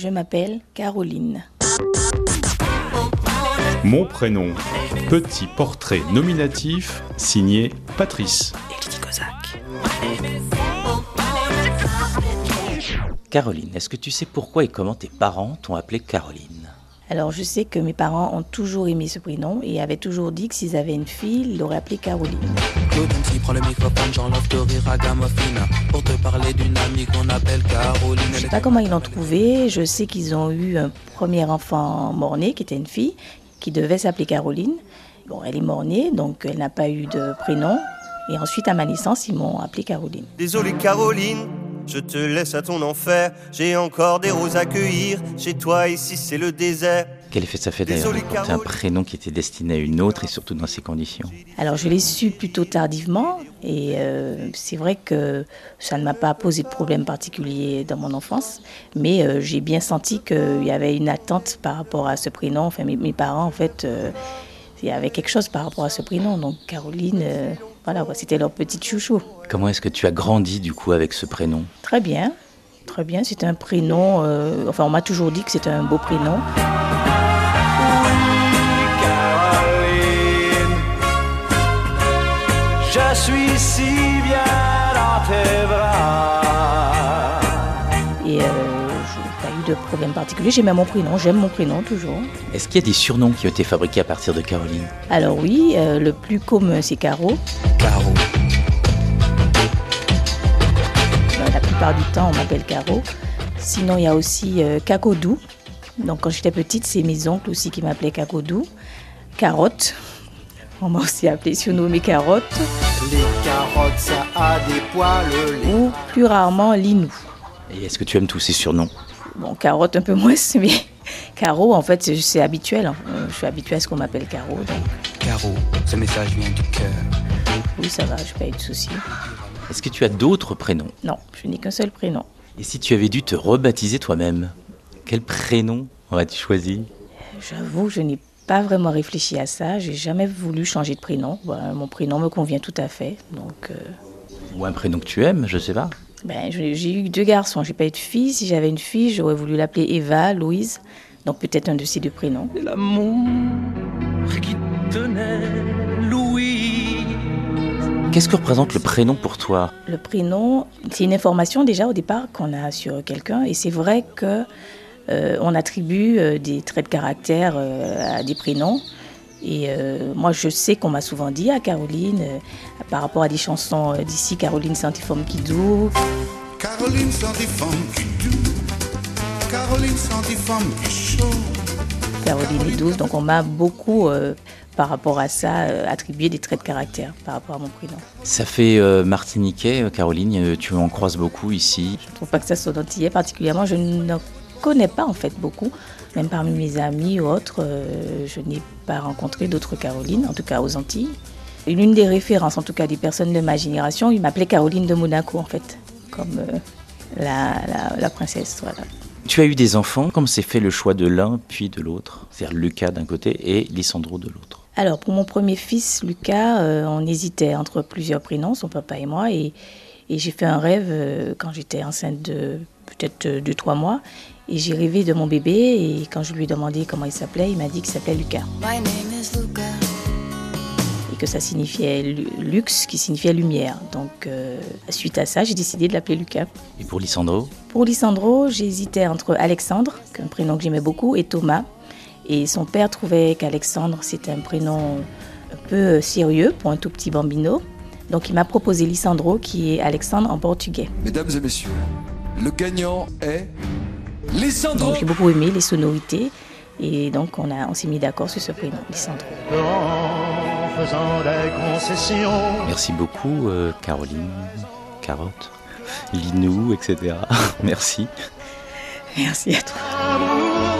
Je m'appelle Caroline. Mon prénom, petit portrait nominatif signé Patrice. Caroline, est-ce que tu sais pourquoi et comment tes parents t'ont appelée Caroline? Alors je sais que mes parents ont toujours aimé ce prénom et avaient toujours dit que s'ils avaient une fille, ils l'auraient appelée Caroline. Claude MC prend le microphone, j'enlève de rire à Gamophine Pour te parler d'une amie qu'on appelle Caroline Je sais pas comment ils l'ont trouvé, je sais qu'ils ont eu un premier enfant mort-né qui était une fille qui devait s'appeler Caroline. Bon, elle est mort-née, donc elle n'a pas eu de prénom. Et ensuite, à ma naissance, ils m'ont appelée Caroline. Désolé Caroline, je te laisse à ton enfer. J'ai encore des roses à cueillir. Chez toi, ici, c'est le désert. Quel effet ça fait d'ailleurs porter un prénom qui était destiné à une autre et surtout dans ces conditions Alors, je l'ai su plutôt tardivement. Et euh, c'est vrai que ça ne m'a pas posé de problème particulier dans mon enfance. Mais euh, j'ai bien senti qu'il y avait une attente par rapport à ce prénom. Enfin, mes, mes parents, en fait, euh, il y avait quelque chose par rapport à ce prénom. Donc, Caroline, euh, voilà, c'était leur petite chouchou. Comment est-ce que tu as grandi du coup avec ce prénom? Très bien, très bien. C'est un prénom. euh, enfin, on m'a toujours dit que c'était un beau prénom. Suis si bien dans tes bras. Et euh, je n'ai pas eu de problème particulier. J'aimais mon prénom. J'aime mon prénom toujours. Est-ce qu'il y a des surnoms qui ont été fabriqués à partir de Caroline? Alors oui, euh, le plus commun c'est Caro. Caro, Euh, La plupart du temps, on m'appelle Caro. Sinon, il y a aussi euh, Cacodou. Donc quand j'étais petite, c'est mes oncles aussi qui m'appelaient Cacodou. Carotte. On m'a aussi appelé surnommé Carotte. Les carottes ça a des poils les... Ou plus rarement Linou. Et est-ce que tu aimes tous ces surnoms? Bon, carotte un peu moins, mais Caro, en fait, c'est- habituel. hein. Euh, Je suis habituée à ce qu'on m'appelle Caro. Donc, Caro, ce message vient du cœur oui, ça va, je n'ai pas eu de soucis. Est-ce que tu as d'autres prénoms? Non, je n'ai qu'un seul prénom. Et si tu avais dû te rebaptiser toi-même, quel prénom aurais-tu choisi? J'avoue, je n'ai pas vraiment réfléchi à ça. J'ai jamais voulu changer de prénom. Voilà, mon prénom me convient tout à fait. Donc, euh, Ou un prénom que tu aimes, je sais pas. ben, j'ai eu deux garçons. J'ai pas eu de fille. Si j'avais une fille, j'aurais voulu l'appeler Eva, Louise. Donc peut-être un de ces deux prénoms. L'amour qui tenait Louis. Qu'est-ce que représente le prénom pour toi? Le prénom, c'est une information déjà au départ qu'on a sur quelqu'un. Et c'est vrai que euh, on attribue euh, des traits de caractère euh, à des prénoms. Et euh, moi, je sais qu'on m'a souvent dit à Caroline, euh, par rapport à des chansons euh, d'ici, Caroline Santiforme Kidou, Caroline Santiforme qui doux, Caroline Santiforme qui chaud. Caroline est douce. Donc on m'a beaucoup, euh, par rapport à ça, euh, attribué des traits de caractère par rapport à mon prénom. Ça fait euh, martiniquais, euh, Caroline, euh, tu en croises beaucoup ici? Je ne trouve pas que ça soit d'antillais particulièrement. Je ne connais pas en fait beaucoup. Même parmi mes amis ou autres, euh, je n'ai pas rencontré d'autres Carolines, en tout cas aux Antilles. L'une des références, en tout cas des personnes de ma génération, il m'appelait Caroline de Monaco en fait, comme euh, la, la- la princesse. Voilà. Tu as eu des enfants, comme s'est fait le choix de l'un puis de l'autre? C'est-à-dire Lucas d'un côté et Lissandro de l'autre. Alors, pour mon premier fils, Lucas, euh, on hésitait entre plusieurs prénoms, son papa et moi. Et, et j'ai fait un rêve euh, quand j'étais enceinte de peut-être euh, deux, trois mois. Et j'ai rêvé de mon bébé. Et quand je lui ai demandé comment il s'appelait, il m'a dit qu'il s'appelait Lucas. My name is Luca. Et que ça signifiait lu- luxe, qui signifiait lumière. Donc, euh, suite à ça, j'ai décidé de l'appeler Lucas. Et pour Lissandro Pour Lissandro, j'hésitais entre Alexandre, qui est un prénom que j'aimais beaucoup, et Thomas. Et son père trouvait qu'Alexandre, c'était un prénom un peu euh, sérieux pour un tout petit bambino. Donc il m'a proposé Lissandro, qui est Alexandre en portugais. Mesdames et messieurs, le gagnant est Lissandro. Donc j'ai beaucoup aimé les sonorités. Et donc on, a- on s'est mis d'accord sur ce prénom, Lissandro. Merci beaucoup, euh, Caroline, Carotte, Linou, etc. Merci. Merci à toi.